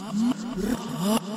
Rah.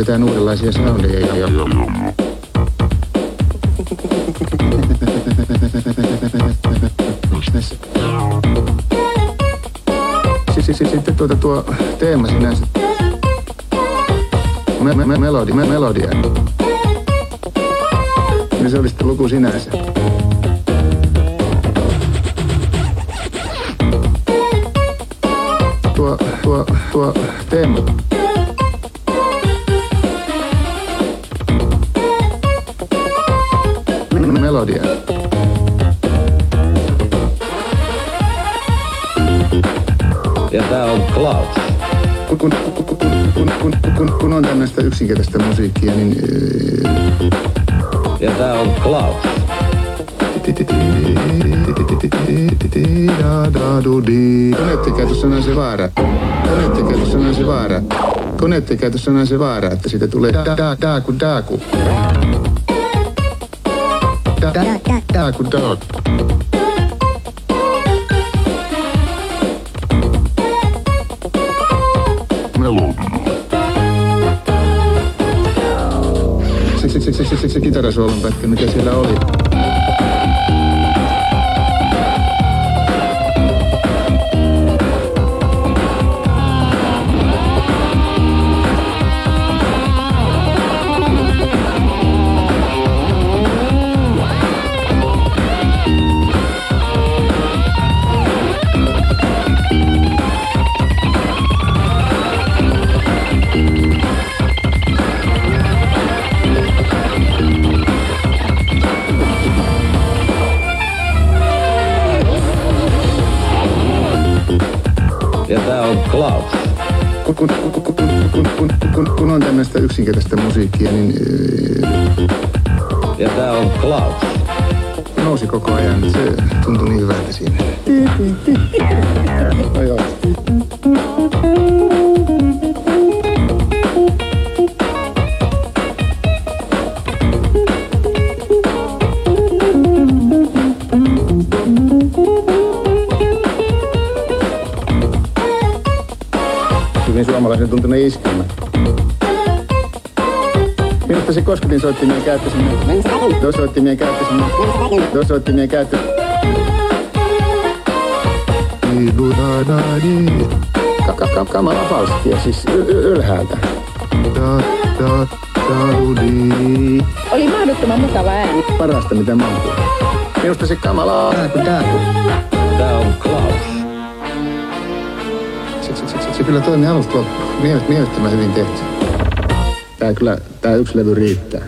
Löydetään uudenlaisia soundeja. Ja, sitten tuota tuo teema sinänsä. Me, me, melodi, me, melodia. Niin se oli sitten luku sinänsä. Tuo, tuo, tuo teema. Melodia. Ja tää on Klaus. Kun, kun, kun, kun, kun, kun, kun, on tämmöistä yksinkertaista musiikkia, niin... Ja tää on Klaus. Koneettikäytössä on se vaara. Koneettikäytössä on se vaara. Koneettikäytössä on se vaara, että siitä tulee da, da, daaku, daaku. Da, daaku. Se, se, se, se, se, se, se kitarasoolon pätkä, mikä siellä oli. Yksinkertaista musiikkia, niin Ja tää on Klaus. nousi koko ajan. Se tuntui niin hyvältä siinä. No soittimien käyttö soittimien käyttö. Ka- ka- ka- Kamala falskia, siis ylhäältä. Da, da, da, du, di. Oli mahdottoman mukava ääni. Parasta mitä mä oon. Minusta se kamala daaku, daaku. Tää on Klaus. Se, se, se, se, se kyllä toimi alusta loppuun. Mielettömän hyvin tehty. Tää kyllä, tää yksi levy riittää.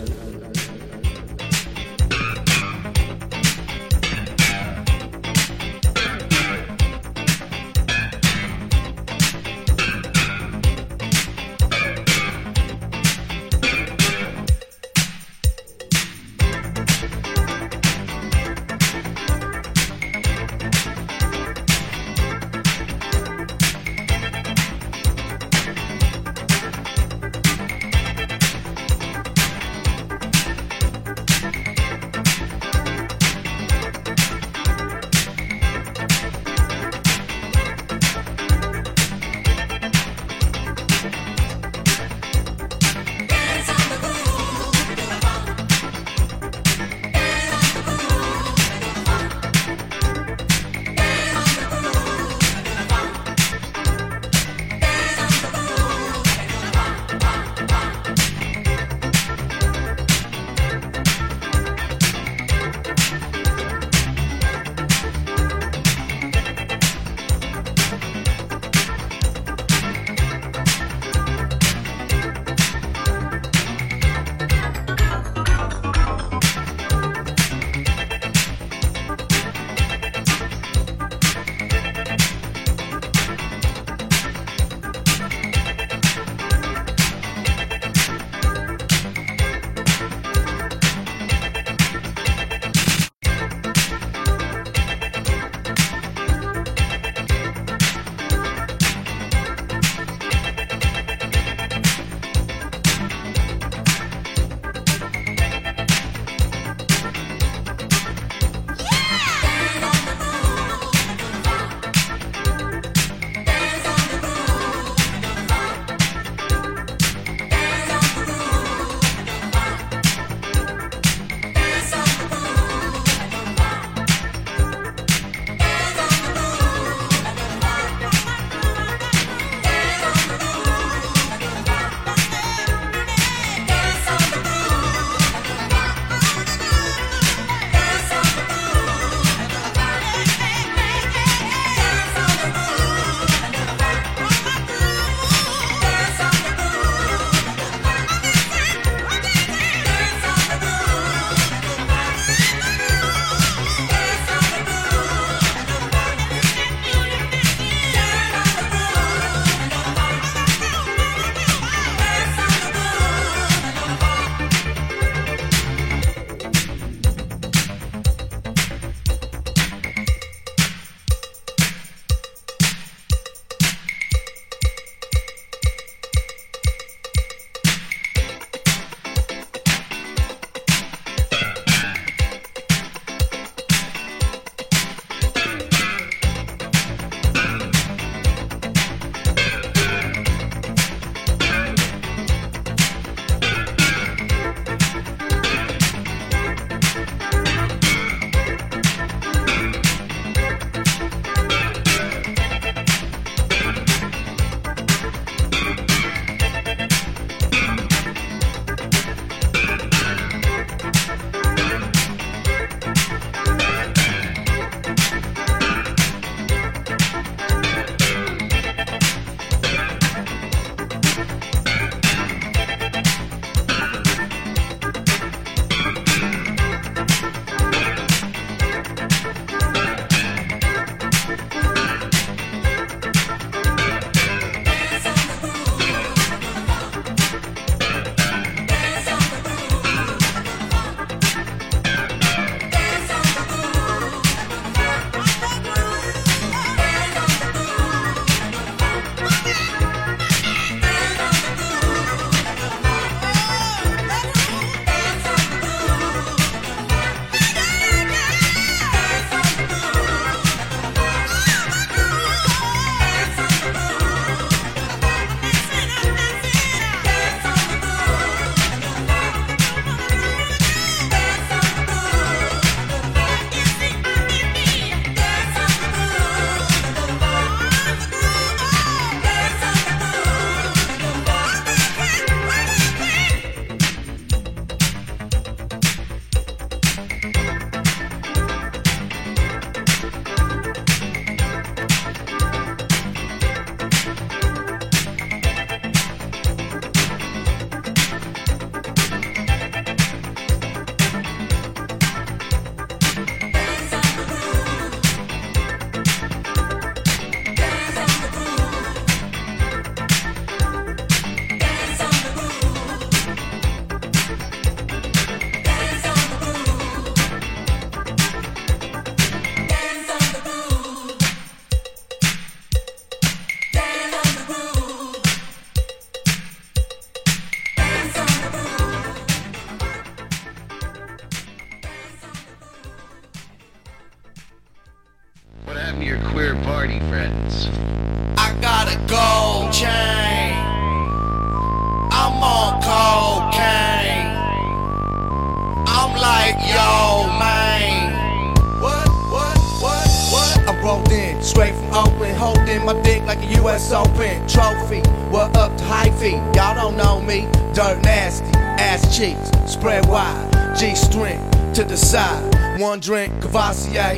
The side. One drink, Courvoisier.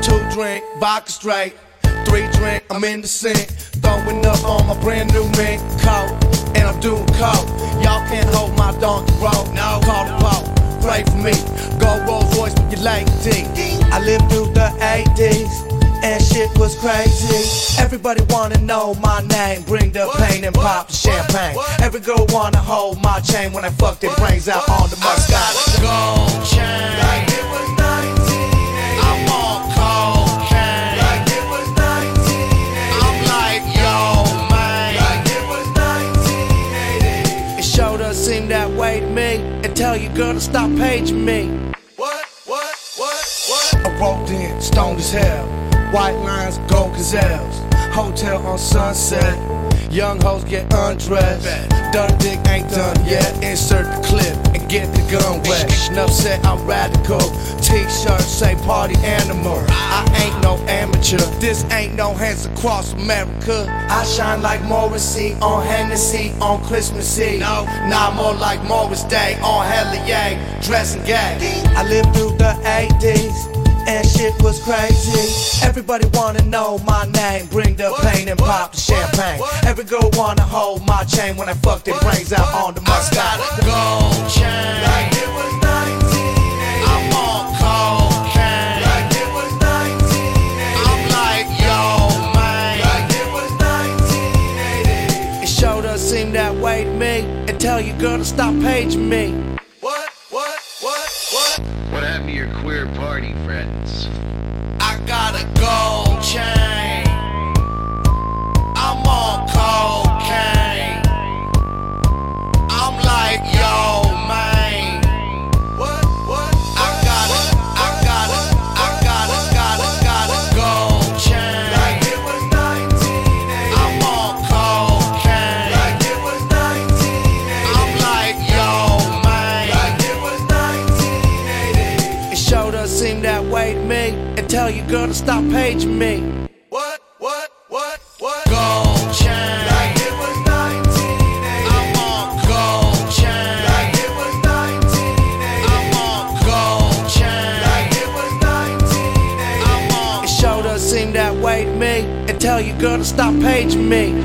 Two drink, vodka straight. Three drink, I'm in the sink. Throwing up on my brand new mink coat. And I'm doing coke. Y'all can't hold my donkey road. No, call the pole. Pray for me. Go Rolls Royce with your lady. I lived through the 80s. Shit was crazy. Everybody wanna know my name. Bring the pain and pop the champagne. Every girl wanna hold my chain when I fuck their brains out on the Moscato. Gold chain. Like it was 1980. I'm on cocaine. Like it was 1980. I'm like, yo, man. Like it was 1980. It sure does seem that way to me. And tell your girl to stop paging me. What, what, what, what? I rolled in, stoned as hell. White lines, gold gazelles. Hotel on Sunset. Young hoes get undressed. Dirt dick ain't done yet. Insert the clip and get the gun wet. Enough said I'm radical. T-shirt say party animal. I ain't no amateur. This ain't no hands across America. I shine like Morrissey on Hennessy on Christmas Eve. No, nah, more like Morris Day on Hella Yay. Dressing gay. I lived through the 80s and shit was crazy. Everybody wanna know my name, bring the pain and pop the champagne. Every girl wanna hold my chain when I fuck their brains out on the Moscato. gold chain. Like it was 1980. I'm on cocaine. Like it was 1980. I'm like, yo, man. Like it was 1980. It sure does seem that way to me. And tell your girl to stop paging me. Me.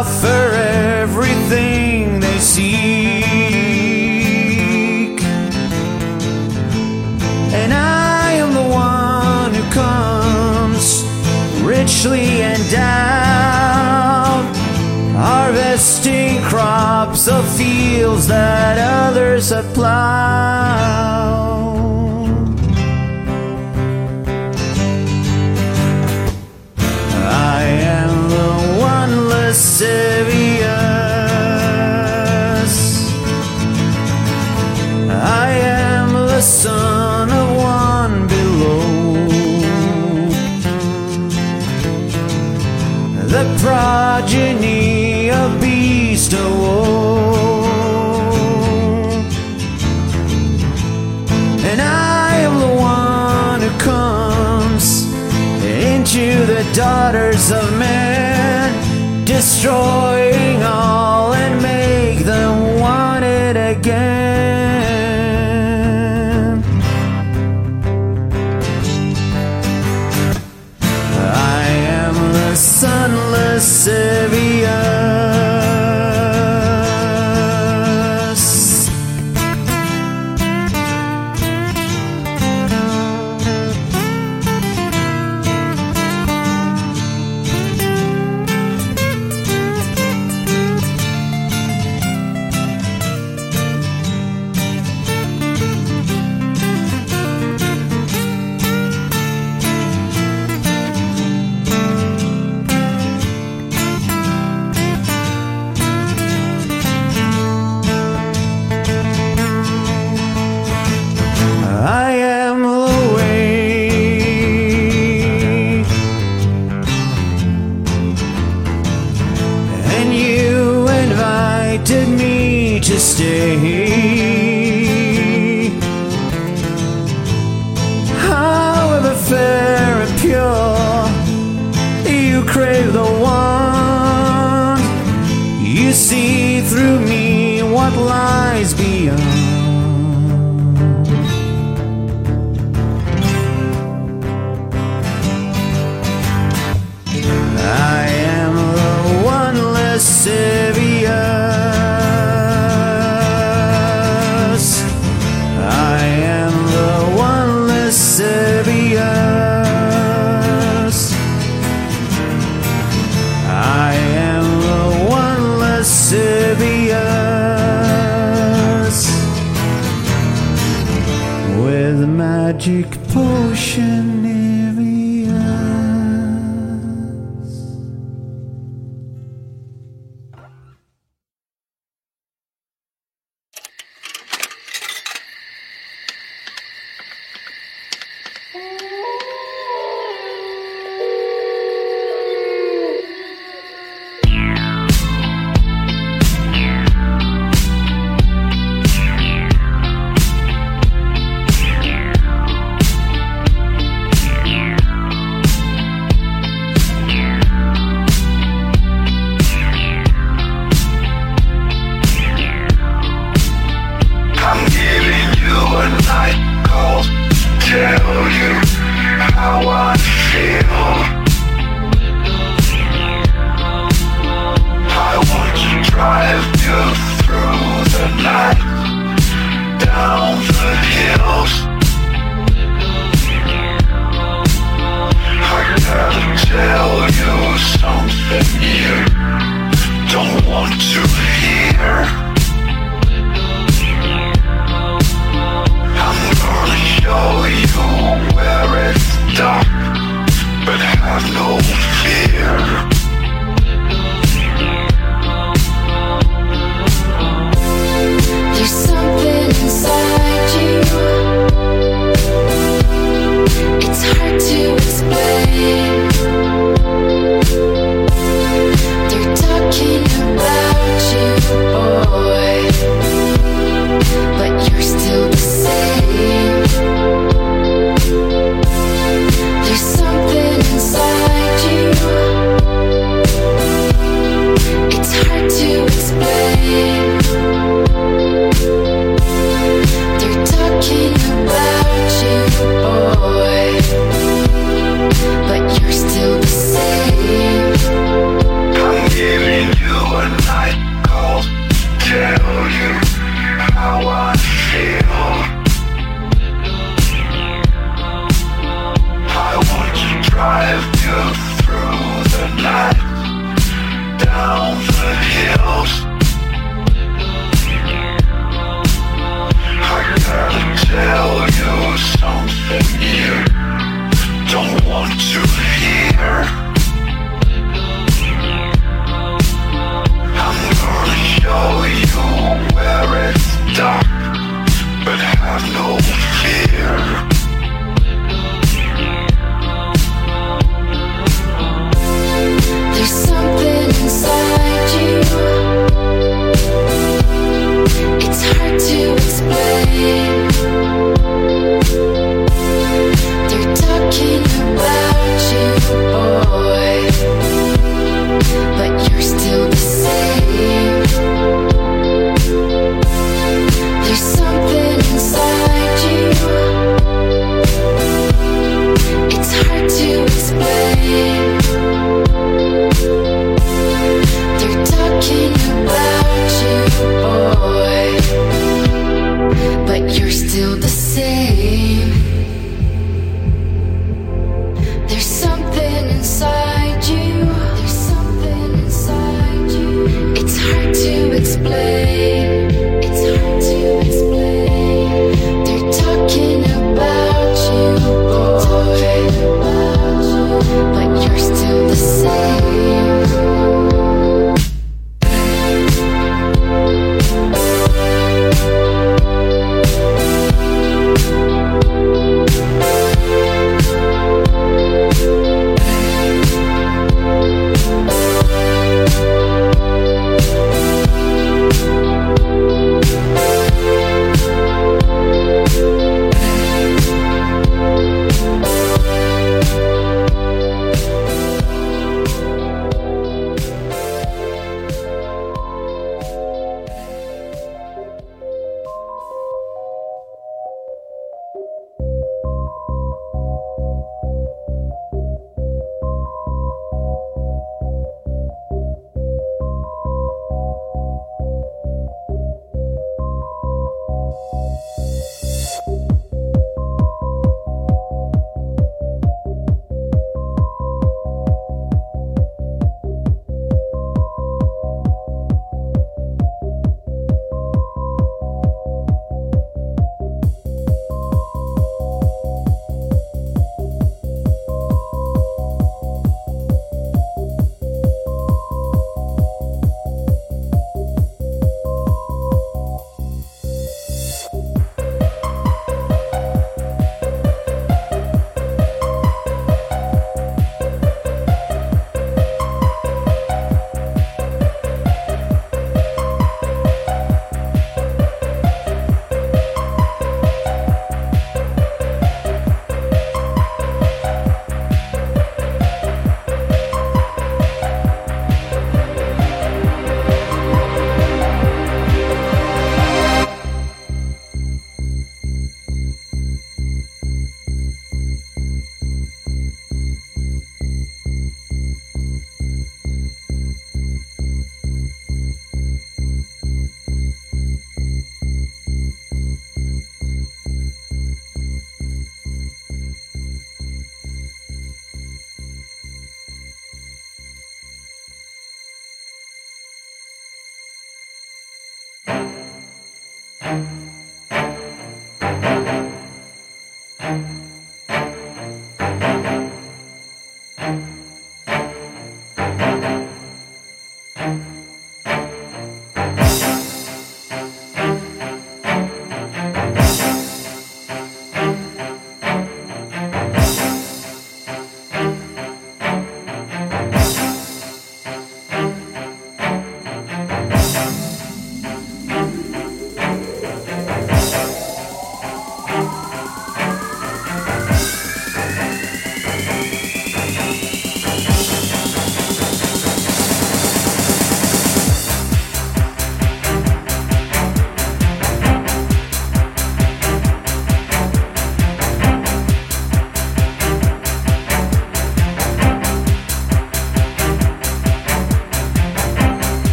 offer everything they seek. And I am the one who comes richly endowed, harvesting crops of fields that others have plowed. daughters of men destroy